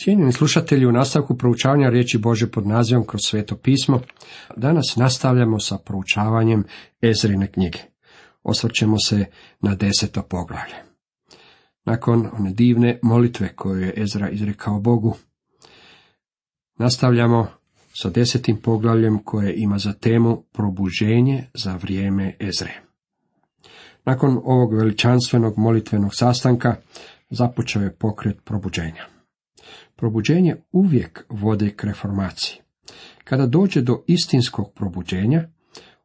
Cijenjeni slušatelji, u nastavku proučavanja riječi Bože pod nazivom kroz sveto pismo, danas nastavljamo sa proučavanjem Ezrine knjige. Osvrćemo se na deseto poglavlje. Nakon one divne molitve koju je Ezra izrekao Bogu, nastavljamo sa desetim poglavljem koje ima za temu probuženje za vrijeme Ezre. Nakon ovog veličanstvenog molitvenog sastanka započeo je pokret probuđenja. Probuđenje uvijek vode k reformaciji. Kada dođe do istinskog probuđenja,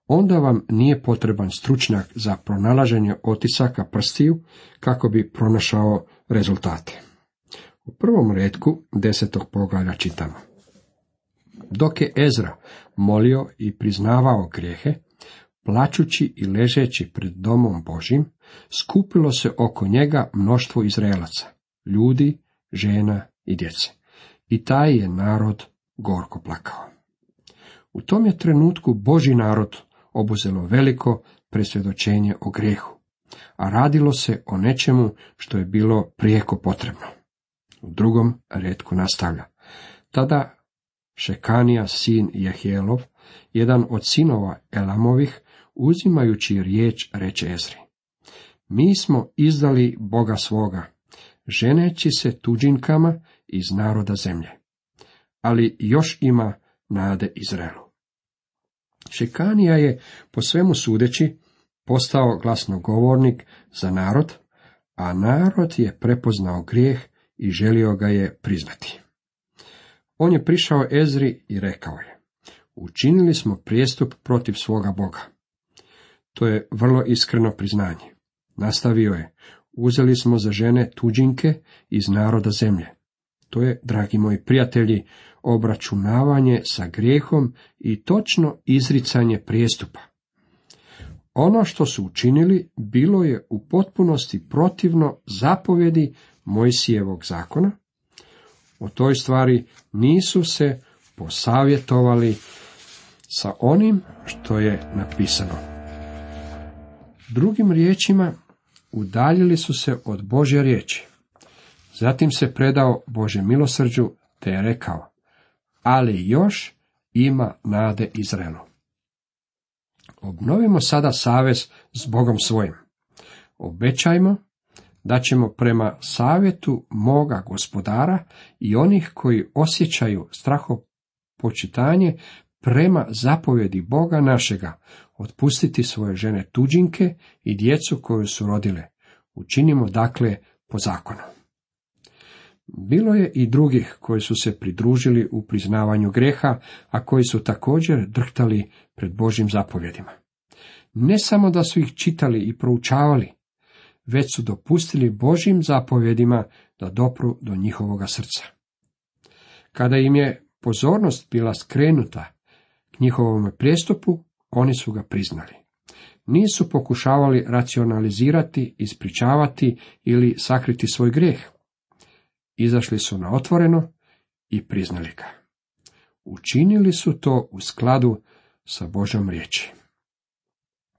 onda vam nije potreban stručnjak za pronalaženje otisaka prstiju kako bi pronašao rezultate. U prvom redku desetog poglavlja čitamo. Dok je Ezra molio i priznavao grijehe, plačući i ležeći pred domom Božim, skupilo se oko njega mnoštvo Izraelaca, ljudi, žena i djece. I taj je narod gorko plakao. U tom je trenutku Boži narod obuzelo veliko presvjedočenje o grijehu, a radilo se o nečemu što je bilo prijeko potrebno. U drugom redku nastavlja. Tada Šekanija, sin Jehijelov, jedan od sinova Elamovih, uzimajući riječ reče Ezri. Mi smo izdali Boga svoga, ženeći se tuđinkama iz naroda zemlje. Ali još ima nade Izraelu. Šekanija je, po svemu sudeći, postao glasnogovornik za narod, a narod je prepoznao grijeh i želio ga je priznati. On je prišao Ezri i rekao je, učinili smo prijestup protiv svoga Boga. To je vrlo iskreno priznanje. Nastavio je, uzeli smo za žene tuđinke iz naroda zemlje. To je, dragi moji prijatelji, obračunavanje sa grijehom i točno izricanje prijestupa. Ono što su učinili bilo je u potpunosti protivno zapovjedi Mojsijevog zakona. O toj stvari nisu se posavjetovali sa onim što je napisano. Drugim riječima, udaljili su se od Božje riječi. Zatim se predao Bože milosrđu, te je rekao, ali još ima nade Izraelu. Obnovimo sada savez s Bogom svojim. Obećajmo da ćemo prema savjetu moga gospodara i onih koji osjećaju strahopočitanje prema zapovjedi Boga našega, otpustiti svoje žene tuđinke i djecu koju su rodile. Učinimo dakle po zakonu. Bilo je i drugih koji su se pridružili u priznavanju greha, a koji su također drhtali pred Božim zapovjedima. Ne samo da su ih čitali i proučavali, već su dopustili Božim zapovjedima da dopru do njihovoga srca. Kada im je pozornost bila skrenuta k njihovom prijestupu, oni su ga priznali. Nisu pokušavali racionalizirati, ispričavati ili sakriti svoj grijeh. Izašli su na otvoreno i priznali ga. Učinili su to u skladu sa Božom riječi.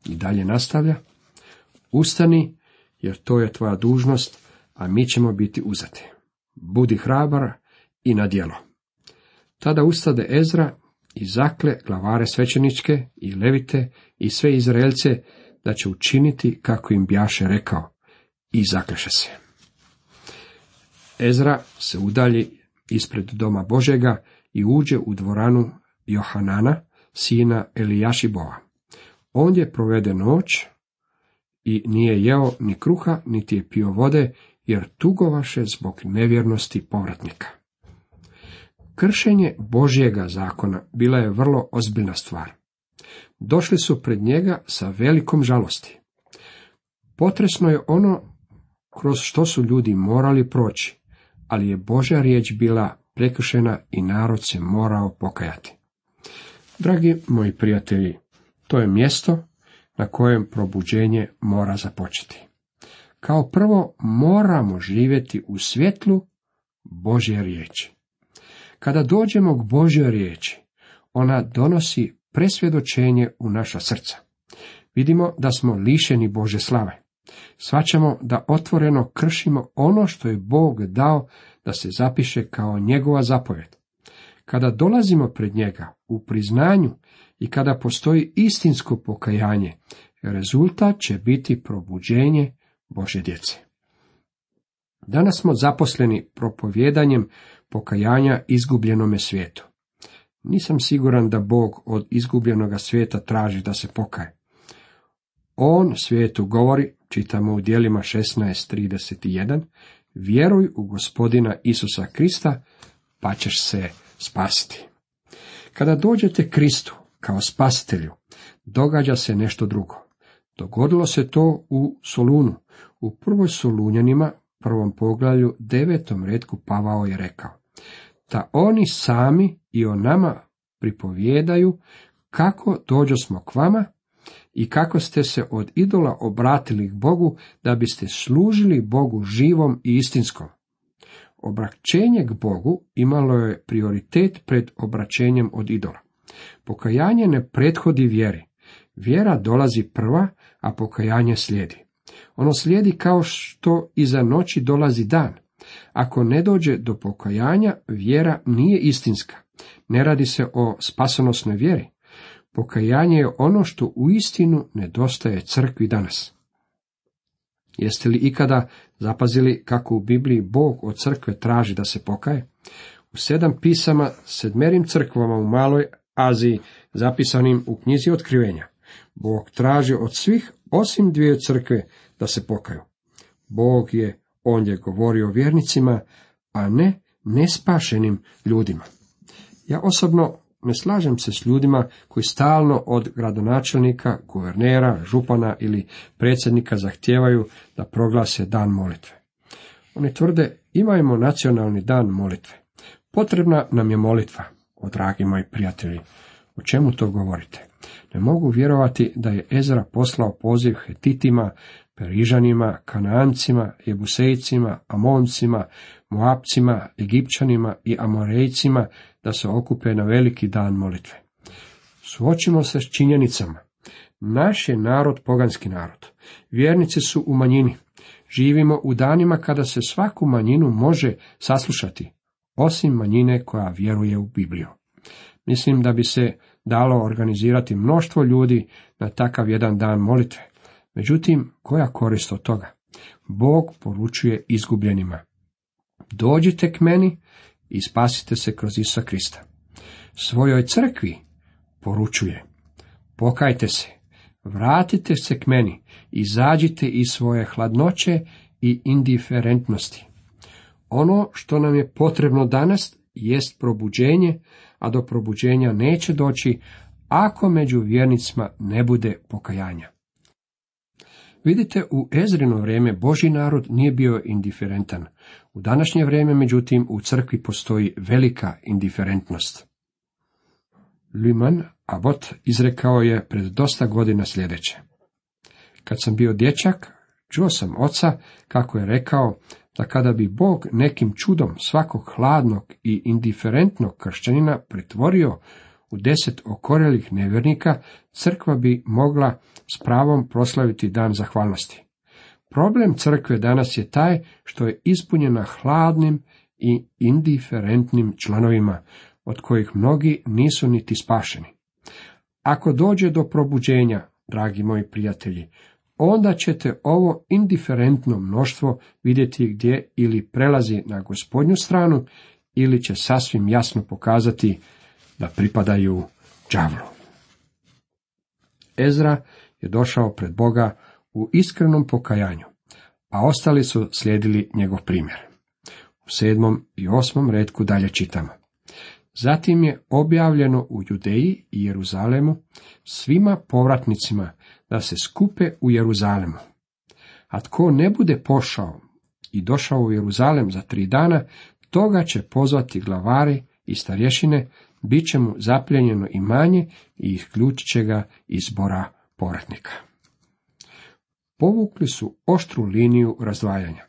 I dalje nastavlja. Ustani, jer to je tvoja dužnost, a mi ćemo biti uzeti. Budi hrabar i na djelo. Tada ustade Ezra i zakle glavare svećeničke i levite i sve Izraelce da će učiniti kako im bjaše rekao i zakleše se. Ezra se udalji ispred doma Božega i uđe u dvoranu Johanana, sina Elijašibova. Ondje provede noć i nije jeo ni kruha, niti je pio vode, jer tugovaše zbog nevjernosti povratnika. Kršenje Božjega zakona bila je vrlo ozbiljna stvar. Došli su pred njega sa velikom žalosti. Potresno je ono kroz što su ljudi morali proći, ali je Božja riječ bila prekršena i narod se morao pokajati. Dragi moji prijatelji, to je mjesto na kojem probuđenje mora započeti. Kao prvo moramo živjeti u svjetlu Božje riječi. Kada dođemo k Božjoj riječi, ona donosi presvjedočenje u naša srca. Vidimo da smo lišeni Bože slave. Svaćamo da otvoreno kršimo ono što je Bog dao da se zapiše kao njegova zapovjed. Kada dolazimo pred njega u priznanju i kada postoji istinsko pokajanje, rezultat će biti probuđenje Bože djece. Danas smo zaposleni propovjedanjem pokajanja izgubljenome svijetu. Nisam siguran da Bog od izgubljenoga svijeta traži da se pokaje. On svijetu govori, čitamo u dijelima 16.31, vjeruj u gospodina Isusa Krista, pa ćeš se spasiti. Kada dođete Kristu kao spasitelju, događa se nešto drugo. Dogodilo se to u Solunu. U prvoj Solunjanima, prvom poglavlju, devetom redku Pavao je rekao, da oni sami i o nama pripovjedaju kako dođo smo k vama i kako ste se od idola obratili k Bogu da biste služili Bogu živom i istinskom. Obraćenje k Bogu imalo je prioritet pred obraćenjem od idola. Pokajanje ne prethodi vjeri. Vjera dolazi prva, a pokajanje slijedi. Ono slijedi kao što iza noći dolazi dan. Ako ne dođe do pokajanja, vjera nije istinska. Ne radi se o spasonosnoj vjeri. Pokajanje je ono što u istinu nedostaje crkvi danas. Jeste li ikada zapazili kako u Bibliji Bog od crkve traži da se pokaje? U sedam pisama sedmerim crkvama u Maloj Aziji zapisanim u knjizi otkrivenja. Bog traži od svih osim dvije crkve da se pokaju. Bog je ondje govorio vjernicima, a ne nespašenim ljudima. Ja osobno ne slažem se s ljudima koji stalno od gradonačelnika, guvernera, župana ili predsjednika zahtijevaju da proglase dan molitve. Oni tvrde imajmo nacionalni dan molitve. Potrebna nam je molitva, o dragi moji prijatelji. O čemu to govorite? Ne mogu vjerovati da je Ezra poslao poziv Hetitima, Perižanima, Kanancima, Jebusejcima, Amoncima, Moapcima, Egipćanima i Amorejcima da se okupe na veliki dan molitve. Suočimo se s činjenicama. Naš je narod poganski narod. Vjernici su u manjini. Živimo u danima kada se svaku manjinu može saslušati, osim manjine koja vjeruje u Bibliju. Mislim da bi se dalo organizirati mnoštvo ljudi na takav jedan dan molitve. Međutim, koja korist od toga? Bog poručuje izgubljenima. Dođite k meni i spasite se kroz Isa Krista. Svojoj crkvi poručuje. Pokajte se, vratite se k meni, izađite iz svoje hladnoće i indiferentnosti. Ono što nam je potrebno danas jest probuđenje, a do probuđenja neće doći ako među vjernicima ne bude pokajanja. Vidite, u Ezrino vrijeme Boži narod nije bio indiferentan. U današnje vrijeme, međutim, u crkvi postoji velika indiferentnost. Lüman Abot izrekao je pred dosta godina sljedeće. Kad sam bio dječak, čuo sam oca kako je rekao da kada bi Bog nekim čudom svakog hladnog i indiferentnog kršćanina pretvorio u deset okorelih nevjernika, crkva bi mogla s pravom proslaviti dan zahvalnosti. Problem crkve danas je taj što je ispunjena hladnim i indiferentnim članovima, od kojih mnogi nisu niti spašeni. Ako dođe do probuđenja, dragi moji prijatelji, onda ćete ovo indiferentno mnoštvo vidjeti gdje ili prelazi na gospodnju stranu ili će sasvim jasno pokazati da pripadaju đavlu. Ezra je došao pred Boga u iskrenom pokajanju, a ostali su slijedili njegov primjer. U sedmom i osmom redku dalje čitamo. Zatim je objavljeno u Judeji i Jeruzalemu svima povratnicima da se skupe u Jeruzalemu. A tko ne bude pošao i došao u Jeruzalem za tri dana, toga će pozvati glavari i starješine, bit će mu zapljenjeno imanje i isključit će ga iz zbora povratnika. Povukli su oštru liniju razdvajanja.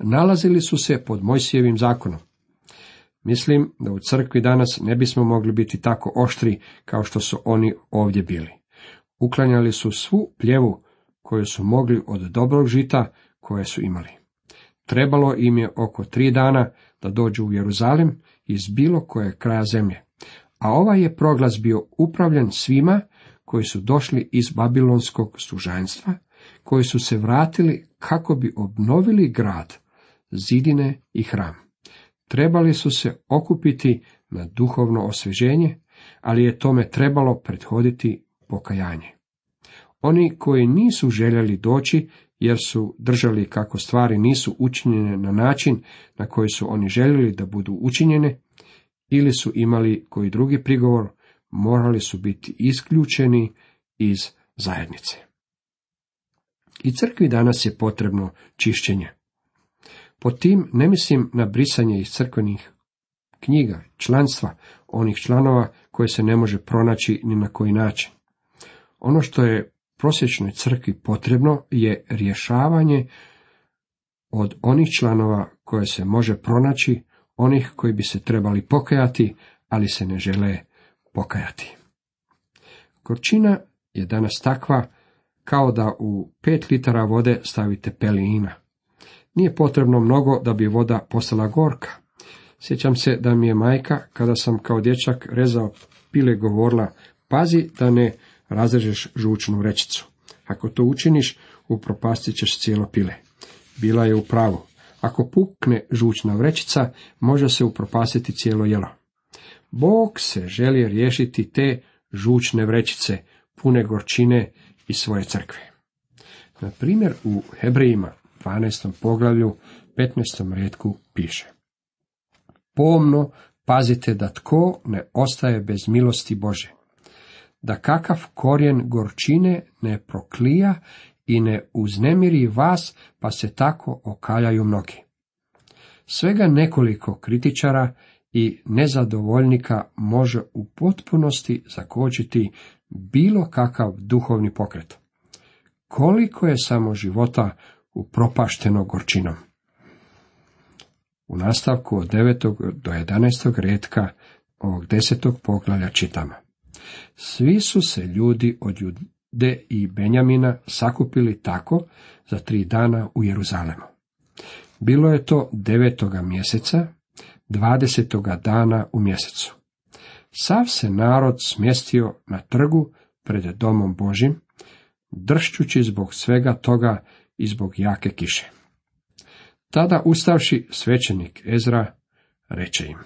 Nalazili su se pod Mojsijevim zakonom. Mislim da u crkvi danas ne bismo mogli biti tako oštri kao što su oni ovdje bili. Uklanjali su svu pljevu koju su mogli od dobrog žita koje su imali. Trebalo im je oko tri dana da dođu u Jeruzalem iz bilo koje kraja zemlje. A ovaj je proglas bio upravljen svima koji su došli iz babilonskog sužanjstva, koji su se vratili kako bi obnovili grad, zidine i hram. Trebali su se okupiti na duhovno osvježenje, ali je tome trebalo prethoditi pokajanje. Oni koji nisu željeli doći jer su držali kako stvari nisu učinjene na način na koji su oni željeli da budu učinjene, ili su imali koji drugi prigovor, morali su biti isključeni iz zajednice. I crkvi danas je potrebno čišćenje. Po tim ne mislim na brisanje iz crkvenih knjiga, članstva, onih članova koje se ne može pronaći ni na koji način. Ono što je prosječnoj crkvi potrebno je rješavanje od onih članova koje se može pronaći, onih koji bi se trebali pokajati, ali se ne žele pokajati. Gorčina je danas takva kao da u pet litara vode stavite pelina. Nije potrebno mnogo da bi voda postala gorka. Sjećam se da mi je majka, kada sam kao dječak rezao pile, govorila, pazi da ne razrežeš žučnu vrećicu. Ako to učiniš, upropastit ćeš cijelo pile. Bila je u pravu. Ako pukne žučna vrećica, može se upropastiti cijelo jelo. Bog se želi riješiti te žučne vrećice, pune gorčine i svoje crkve. Na primjer, u Hebrejima, 12. poglavlju, 15. redku piše. Pomno pazite da tko ne ostaje bez milosti Bože, da kakav korijen gorčine ne proklija i ne uznemiri vas, pa se tako okaljaju mnogi. Svega nekoliko kritičara i nezadovoljnika može u potpunosti zakočiti bilo kakav duhovni pokret. Koliko je samo života upropašteno gorčinom. U nastavku od 9. do 11. redka ovog desetog poglavlja čitamo. Svi su se ljudi od Jude i Benjamina sakupili tako za tri dana u Jeruzalemu. Bilo je to devetoga mjeseca, dvadesetoga dana u mjesecu. Sav se narod smjestio na trgu pred domom Božim, dršćući zbog svega toga i zbog jake kiše. Tada ustavši svećenik Ezra, reče im,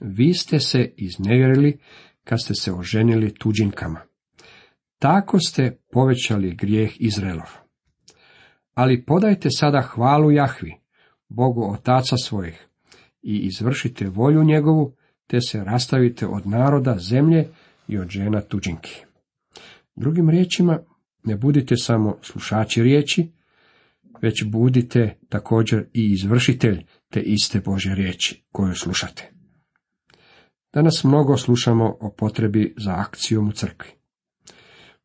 vi ste se iznevjerili kad ste se oženili tuđinkama. Tako ste povećali grijeh Izraelov. Ali podajte sada hvalu Jahvi, Bogu otaca svojih, i izvršite volju njegovu, te se rastavite od naroda zemlje i od žena tuđinki. Drugim riječima, ne budite samo slušači riječi, već budite također i izvršitelj te iste Bože riječi koju slušate. Danas mnogo slušamo o potrebi za akcijom u crkvi.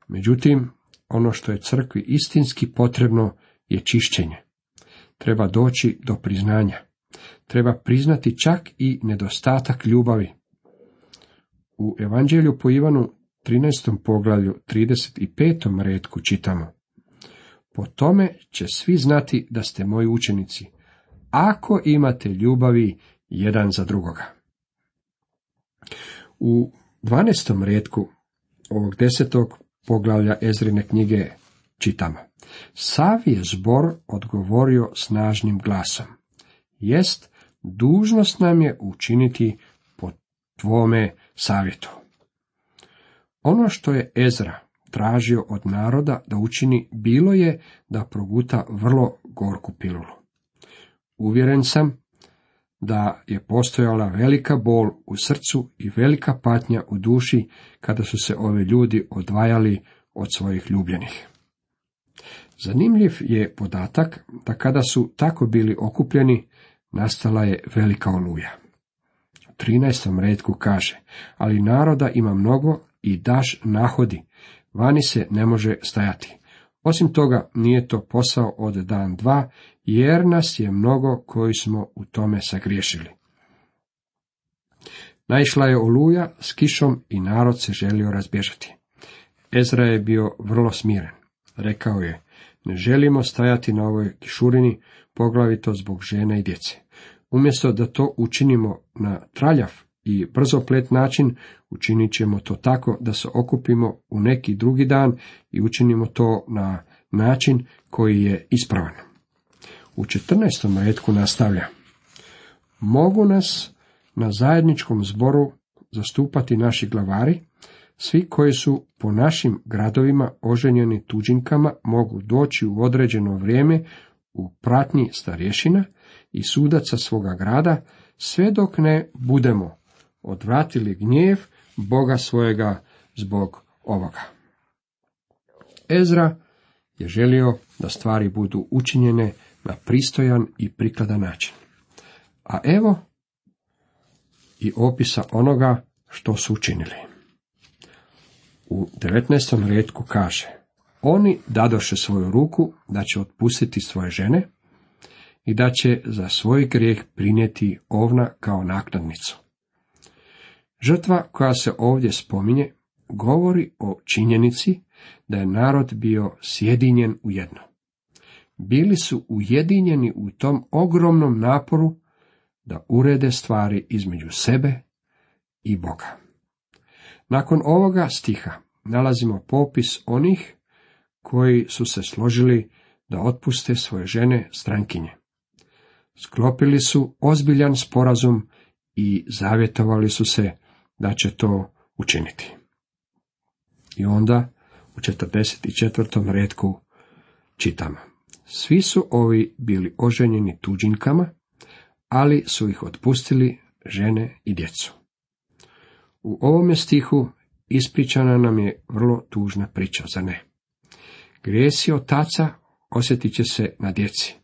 Međutim, ono što je crkvi istinski potrebno je čišćenje. Treba doći do priznanja. Treba priznati čak i nedostatak ljubavi. U Evanđelju po Ivanu 13. poglavlju 35. redku čitamo. Po tome će svi znati da ste moji učenici, ako imate ljubavi jedan za drugoga. U 12. redku ovog desetog poglavlja Ezrine knjige čitamo. Sav je zbor odgovorio snažnim glasom. Jest, dužnost nam je učiniti po tvome savjetu. Ono što je Ezra tražio od naroda da učini bilo je da proguta vrlo gorku pilulu. Uvjeren sam da je postojala velika bol u srcu i velika patnja u duši kada su se ovi ljudi odvajali od svojih ljubljenih. Zanimljiv je podatak da kada su tako bili okupljeni, nastala je velika oluja. U 13. redku kaže, ali naroda ima mnogo i daš nahodi, vani se ne može stajati. Osim toga, nije to posao od dan dva, jer nas je mnogo koji smo u tome sagriješili. Naišla je oluja s kišom i narod se želio razbježati. Ezra je bio vrlo smiren. Rekao je, ne želimo stajati na ovoj kišurini, poglavito zbog žene i djece. Umjesto da to učinimo na traljav i brzoplet način, učinit ćemo to tako da se okupimo u neki drugi dan i učinimo to na način koji je ispravan. U 14. redku nastavlja. Mogu nas na zajedničkom zboru zastupati naši glavari, svi koji su po našim gradovima oženjeni tuđinkama mogu doći u određeno vrijeme u pratnji starješina i sudaca svoga grada, sve dok ne budemo odvratili gnjev Boga svojega zbog ovoga. Ezra je želio da stvari budu učinjene na pristojan i prikladan način. A evo i opisa onoga što su učinili. U 19. redku kaže, oni dadoše svoju ruku da će otpustiti svoje žene i da će za svoj grijeh prinijeti ovna kao naknadnicu. Žrtva koja se ovdje spominje govori o činjenici da je narod bio sjedinjen u jedno. Bili su ujedinjeni u tom ogromnom naporu da urede stvari između sebe i Boga. Nakon ovoga stiha nalazimo popis onih koji su se složili da otpuste svoje žene strankinje. Sklopili su ozbiljan sporazum i zavjetovali su se da će to učiniti. I onda u 44. redku čitamo. Svi su ovi bili oženjeni tuđinkama, ali su ih otpustili žene i djecu. U ovome stihu ispričana nam je vrlo tužna priča, za ne? Grijesi otaca osjetit će se na djeci.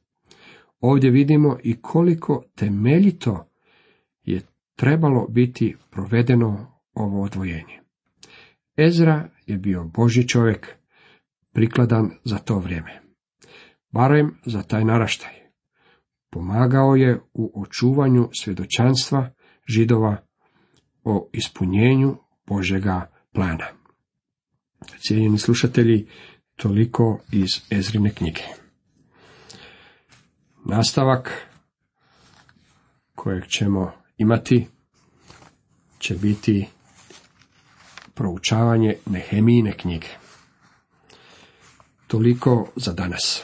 Ovdje vidimo i koliko temeljito trebalo biti provedeno ovo odvojenje. Ezra je bio Boži čovjek, prikladan za to vrijeme. Barem za taj naraštaj. Pomagao je u očuvanju svjedočanstva židova o ispunjenju Božega plana. Cijenjeni slušatelji, toliko iz Ezrine knjige. Nastavak kojeg ćemo imati će biti proučavanje Nehemijine knjige. Toliko za danas.